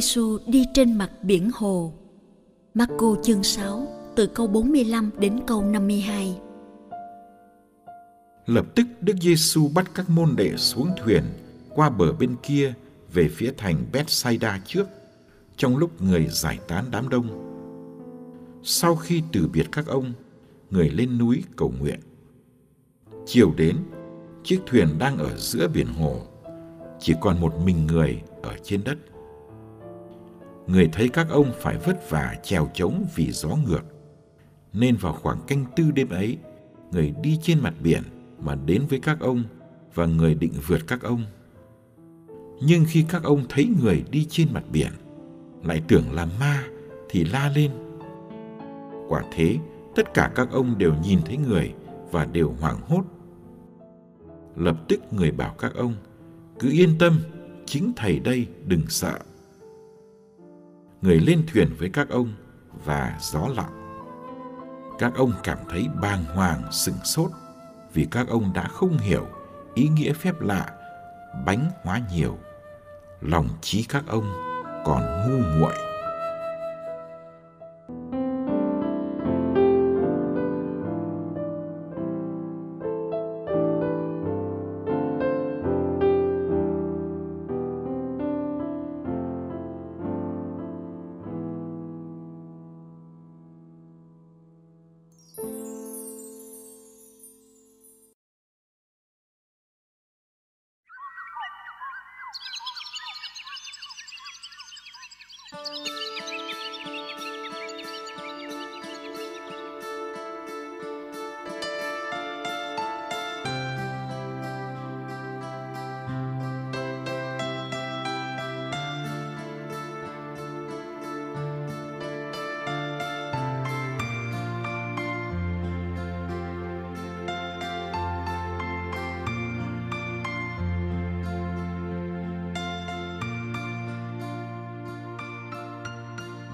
Giêsu đi trên mặt biển hồ. Marco chương 6 từ câu 45 đến câu 52. Lập tức Đức Giêsu bắt các môn đệ xuống thuyền qua bờ bên kia về phía thành Bethsaida trước, trong lúc người giải tán đám đông. Sau khi từ biệt các ông, người lên núi cầu nguyện. Chiều đến, chiếc thuyền đang ở giữa biển hồ, chỉ còn một mình người ở trên đất người thấy các ông phải vất vả trèo trống vì gió ngược. Nên vào khoảng canh tư đêm ấy, người đi trên mặt biển mà đến với các ông và người định vượt các ông. Nhưng khi các ông thấy người đi trên mặt biển, lại tưởng là ma thì la lên. Quả thế, tất cả các ông đều nhìn thấy người và đều hoảng hốt. Lập tức người bảo các ông, cứ yên tâm, chính thầy đây đừng sợ người lên thuyền với các ông và gió lặng. Các ông cảm thấy bàng hoàng sừng sốt vì các ông đã không hiểu ý nghĩa phép lạ, bánh hóa nhiều. Lòng trí các ông còn ngu muội.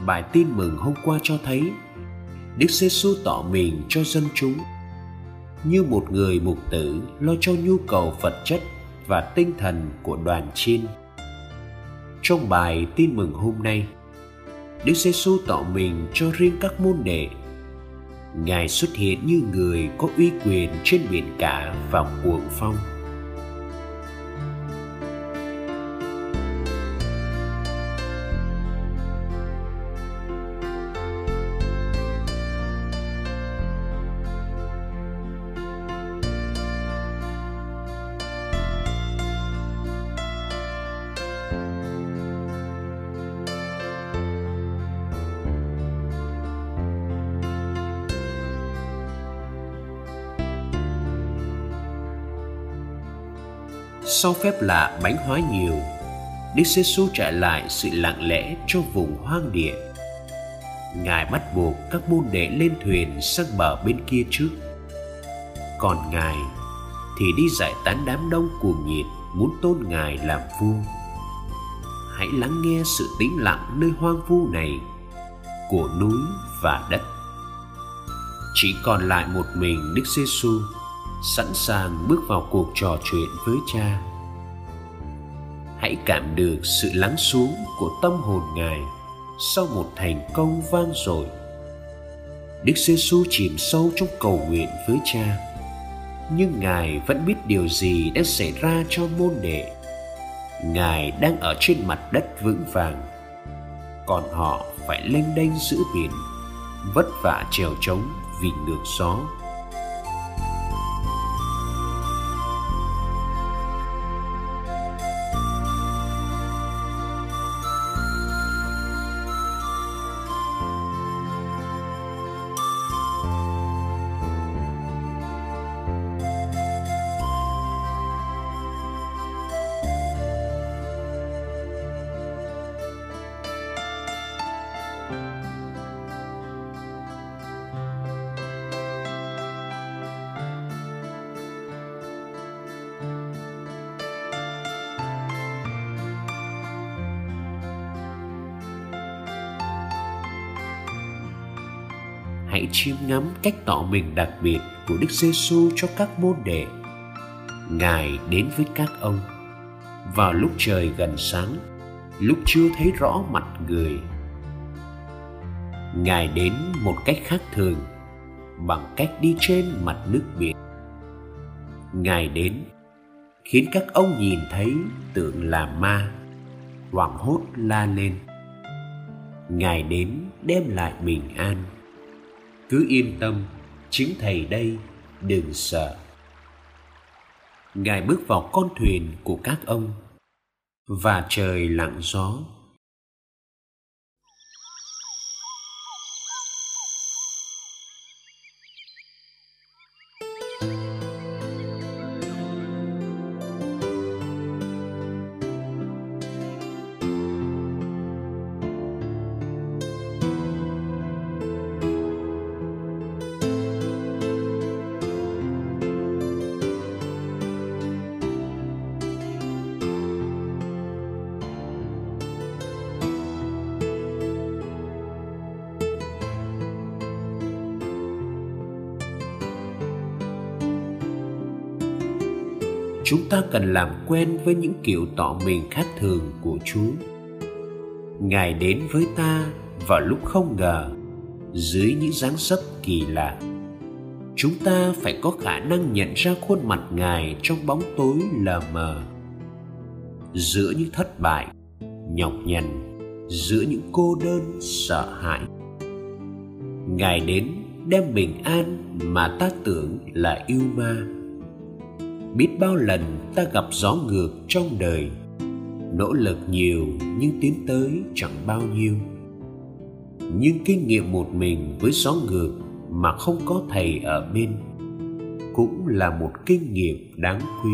Bài tin mừng hôm qua cho thấy Đức giê xu tỏ mình cho dân chúng như một người mục tử lo cho nhu cầu vật chất và tinh thần của đoàn chiên. Trong bài tin mừng hôm nay, Đức giê xu tỏ mình cho riêng các môn đệ. Ngài xuất hiện như người có uy quyền trên biển cả và cuồng phong sau phép lạ bánh hóa nhiều. Đức giê xu trả lại sự lặng lẽ cho vùng hoang địa. Ngài bắt buộc các môn đệ lên thuyền sang bờ bên kia trước. Còn ngài thì đi giải tán đám đông cuồng nhiệt muốn tôn ngài làm vua. Hãy lắng nghe sự tĩnh lặng nơi hoang vu này của núi và đất. Chỉ còn lại một mình đức giê xu sẵn sàng bước vào cuộc trò chuyện với cha hãy cảm được sự lắng xuống của tâm hồn ngài sau một thành công vang dội. Đức giê xu chìm sâu trong cầu nguyện với cha. Nhưng ngài vẫn biết điều gì đang xảy ra cho môn đệ. Ngài đang ở trên mặt đất vững vàng. Còn họ phải lênh đênh giữa biển, vất vả trèo trống vì ngược gió. Hãy chiêm ngắm cách tỏ mình đặc biệt của Đức Giêsu cho các môn đệ. Ngài đến với các ông vào lúc trời gần sáng, lúc chưa thấy rõ mặt người. Ngài đến một cách khác thường bằng cách đi trên mặt nước biển. Ngài đến khiến các ông nhìn thấy tượng là ma, hoảng hốt la lên. Ngài đến đem lại bình an cứ yên tâm, chính thầy đây, đừng sợ. Ngài bước vào con thuyền của các ông, và trời lặng gió. Chúng ta cần làm quen với những kiểu tỏ mình khác thường của chúa. Ngài đến với ta vào lúc không ngờ, dưới những dáng dấp kỳ lạ. Chúng ta phải có khả năng nhận ra khuôn mặt ngài trong bóng tối lờ mờ. Giữa những thất bại, nhọc nhằn, giữa những cô đơn, sợ hãi. Ngài đến đem bình an mà ta tưởng là yêu ma biết bao lần ta gặp gió ngược trong đời. Nỗ lực nhiều nhưng tiến tới chẳng bao nhiêu. Nhưng kinh nghiệm một mình với gió ngược mà không có thầy ở bên cũng là một kinh nghiệm đáng quý.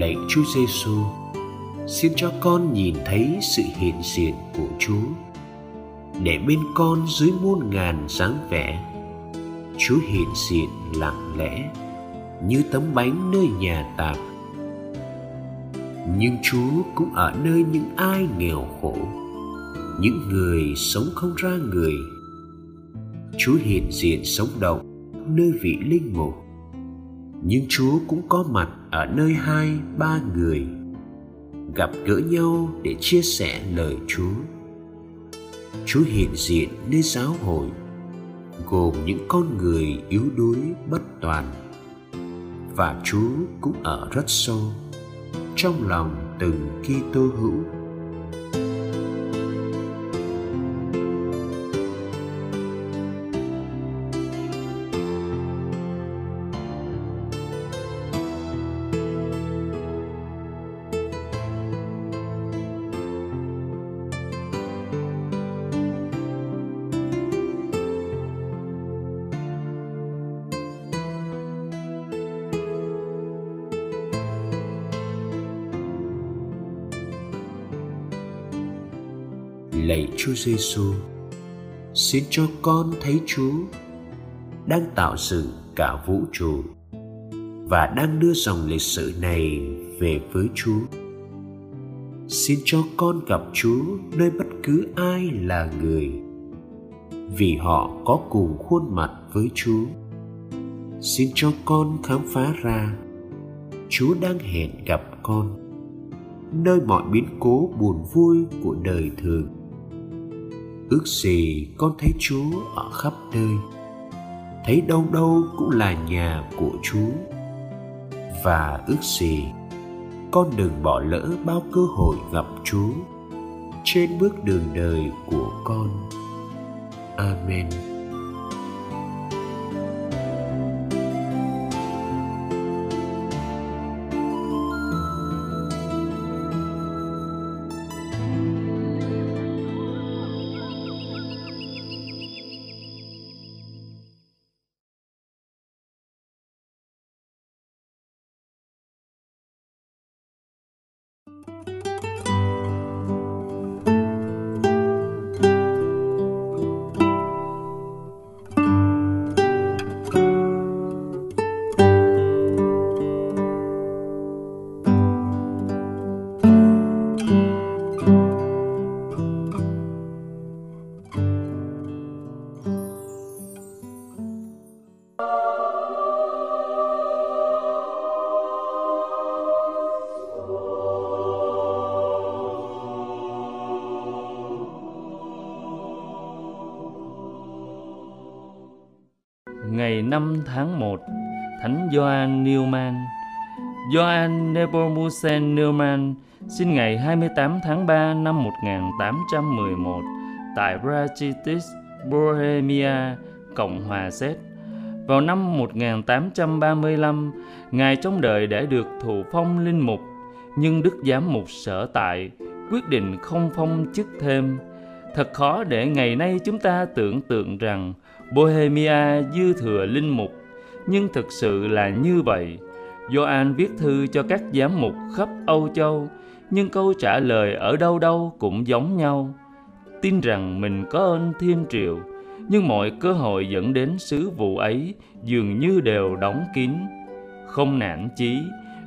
Lạy Chúa Giêsu, xin cho con nhìn thấy sự hiện diện của Chúa. Để bên con dưới muôn ngàn dáng vẻ Chúa hiện diện lặng lẽ như tấm bánh nơi nhà tạm nhưng Chúa cũng ở nơi những ai nghèo khổ những người sống không ra người. Chúa hiện diện sống động nơi vị linh mục nhưng Chúa cũng có mặt ở nơi hai, ba người, gặp gỡ nhau để chia sẻ lời Chúa. Chúa hiện diện nơi giáo hội, gồm những con người yếu đuối, bất toàn, và Chúa cũng ở rất sâu, trong lòng từng Kitô hữu Giêsu, xin cho con thấy Chúa đang tạo dựng cả vũ trụ và đang đưa dòng lịch sử này về với Chúa. Xin cho con gặp Chúa nơi bất cứ ai là người vì họ có cùng khuôn mặt với Chúa. Xin cho con khám phá ra Chúa đang hẹn gặp con nơi mọi biến cố buồn vui của đời thường. Ước gì con thấy Chúa ở khắp nơi, thấy đâu đâu cũng là nhà của Chúa. Và ước gì con đừng bỏ lỡ bao cơ hội gặp Chúa trên bước đường đời của con. Amen. 5 tháng 1, Thánh Gioan Newman. Gioan Nepomucen Newman sinh ngày 28 tháng 3 năm 1811 tại Brachitis, Bohemia, Cộng hòa Séc. Vào năm 1835, Ngài trong đời đã được thụ phong linh mục, nhưng Đức Giám mục sở tại quyết định không phong chức thêm. Thật khó để ngày nay chúng ta tưởng tượng rằng Bohemia dư thừa linh mục, nhưng thực sự là như vậy. Gioan viết thư cho các giám mục khắp Âu Châu, nhưng câu trả lời ở đâu đâu cũng giống nhau. Tin rằng mình có ơn thiên triệu, nhưng mọi cơ hội dẫn đến sứ vụ ấy dường như đều đóng kín. Không nản chí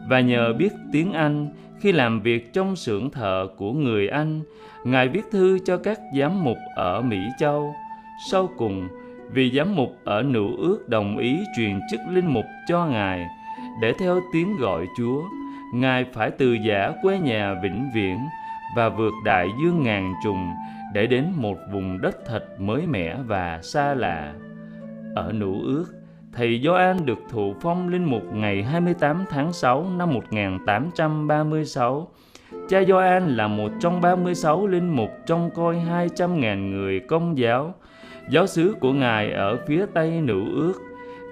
và nhờ biết tiếng Anh khi làm việc trong xưởng thợ của người Anh, Ngài viết thư cho các giám mục ở Mỹ Châu. Sau cùng, vì giám mục ở nữ ước đồng ý truyền chức linh mục cho Ngài để theo tiếng gọi Chúa, Ngài phải từ giả quê nhà vĩnh viễn và vượt đại dương ngàn trùng để đến một vùng đất thật mới mẻ và xa lạ. Ở nữ ước, thầy Gioan được thụ phong linh mục ngày 28 tháng 6 năm 1836. Cha Gioan là một trong 36 linh mục trong coi 200.000 người công giáo Giáo xứ của Ngài ở phía tây nữ ước,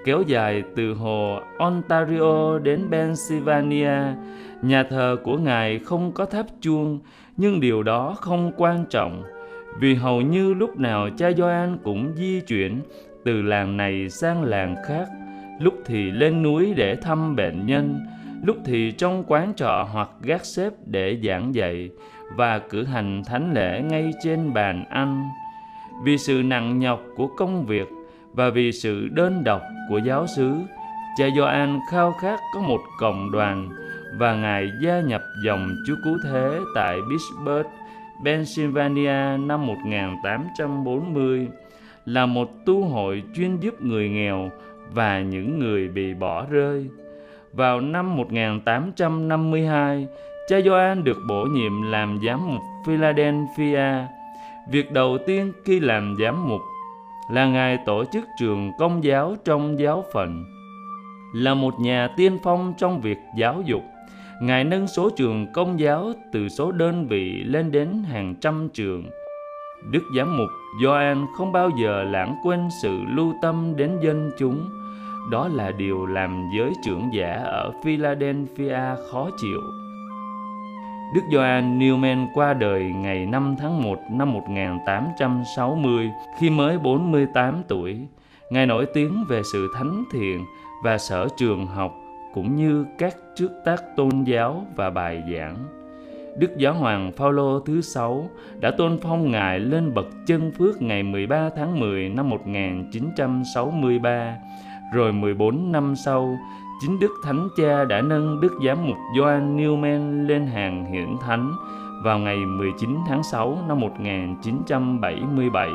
kéo dài từ hồ Ontario đến Pennsylvania. Nhà thờ của Ngài không có tháp chuông, nhưng điều đó không quan trọng, vì hầu như lúc nào cha Gioan cũng di chuyển từ làng này sang làng khác, lúc thì lên núi để thăm bệnh nhân, lúc thì trong quán trọ hoặc gác xếp để giảng dạy và cử hành thánh lễ ngay trên bàn ăn. Vì sự nặng nhọc của công việc và vì sự đơn độc của giáo xứ, cha Gioan khao khát có một cộng đoàn và Ngài gia nhập dòng Chúa Cứu Thế tại Pittsburgh, Pennsylvania năm 1840 là một tu hội chuyên giúp người nghèo và những người bị bỏ rơi. Vào năm 1852, cha Gioan được bổ nhiệm làm giám mục Philadelphia Việc đầu tiên khi làm giám mục là Ngài tổ chức trường công giáo trong giáo phận. Là một nhà tiên phong trong việc giáo dục, Ngài nâng số trường công giáo từ số đơn vị lên đến hàng trăm trường. Đức Giám mục Gioan không bao giờ lãng quên sự lưu tâm đến dân chúng. Đó là điều làm giới trưởng giả ở Philadelphia khó chịu. Đức Gioan Newman qua đời ngày 5 tháng 1 năm 1860 khi mới 48 tuổi. Ngài nổi tiếng về sự thánh thiện và sở trường học, cũng như các trước tác tôn giáo và bài giảng. Đức Giáo hoàng Phaolô thứ sáu đã tôn phong ngài lên bậc chân phước ngày 13 tháng 10 năm 1963. Rồi 14 năm sau, chính Đức Thánh Cha đã nâng Đức Giám mục Joan Newman lên hàng hiển thánh vào ngày 19 tháng 6 năm 1977.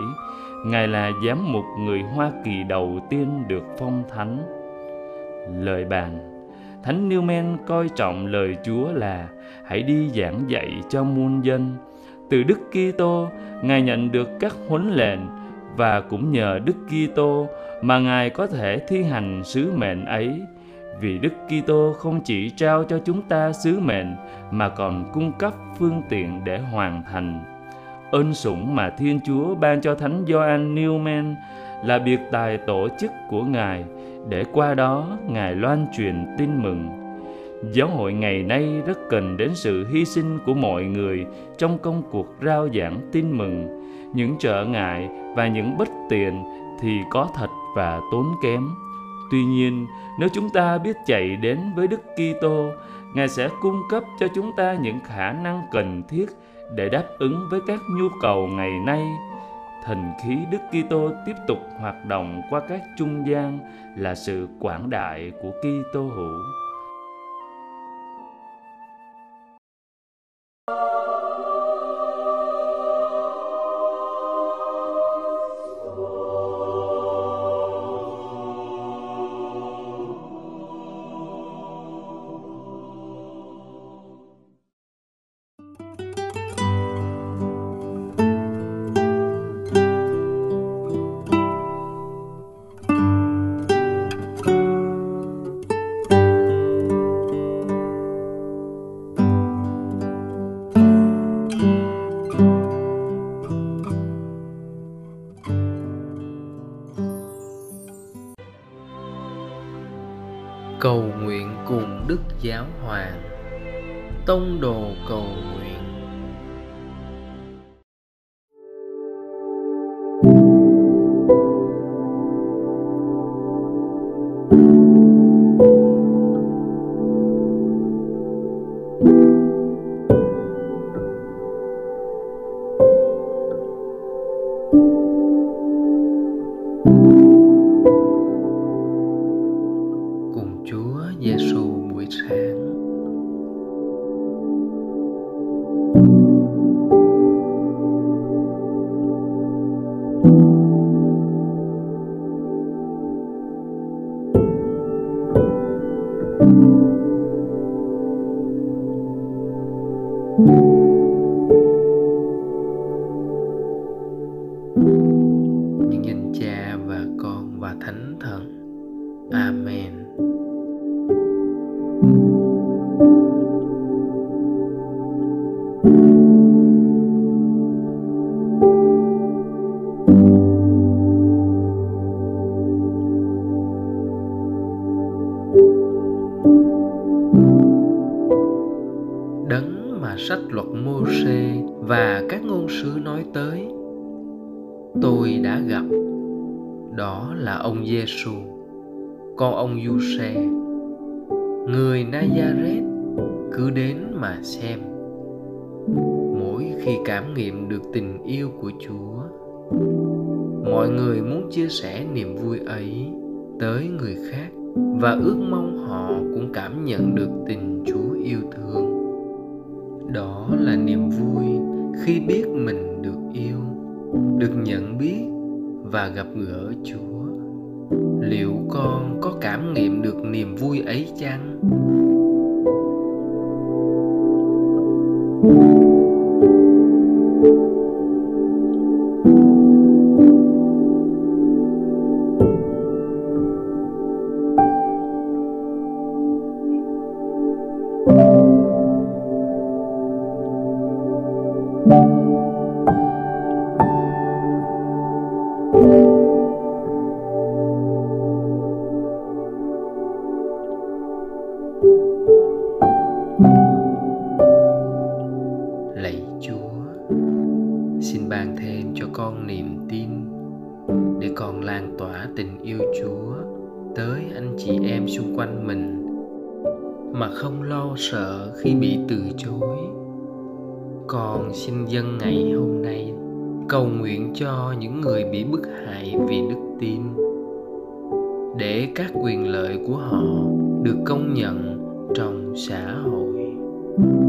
Ngài là giám mục người Hoa Kỳ đầu tiên được phong thánh. Lời bàn Thánh Newman coi trọng lời Chúa là hãy đi giảng dạy cho muôn dân. Từ Đức Kitô, Ngài nhận được các huấn lệnh và cũng nhờ Đức Kitô mà Ngài có thể thi hành sứ mệnh ấy. Vì Đức Kitô không chỉ trao cho chúng ta sứ mệnh mà còn cung cấp phương tiện để hoàn thành. Ơn sủng mà Thiên Chúa ban cho Thánh Gioan Newman là biệt tài tổ chức của Ngài để qua đó Ngài loan truyền tin mừng. Giáo hội ngày nay rất cần đến sự hy sinh của mọi người trong công cuộc rao giảng tin mừng. Những trở ngại và những bất tiện thì có thật và tốn kém. Tuy nhiên, nếu chúng ta biết chạy đến với Đức Kitô, Ngài sẽ cung cấp cho chúng ta những khả năng cần thiết để đáp ứng với các nhu cầu ngày nay thần khí Đức Kitô tiếp tục hoạt động qua các trung gian là sự quảng đại của Kitô hữu. Giáo hoàng tông đồ cầu nguyện. Mà sách luật Mô-sê và các ngôn sứ nói tới. Tôi đã gặp, đó là ông giê xu con ông Giuse người Nazareth cứ đến mà xem. Mỗi khi cảm nghiệm được tình yêu của Chúa, mọi người muốn chia sẻ niềm vui ấy tới người khác và ước mong họ cũng cảm nhận được tình Chúa yêu thương đó là niềm vui khi biết mình được yêu, được nhận biết và gặp gỡ Chúa. Liệu con có cảm nghiệm được niềm vui ấy chăng? lạy bị từ chối. Con xin dân ngày hôm nay, cầu nguyện cho những người bị bức hại vì đức tin. Để các quyền lợi của họ được công nhận trong xã hội. lạy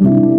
nhân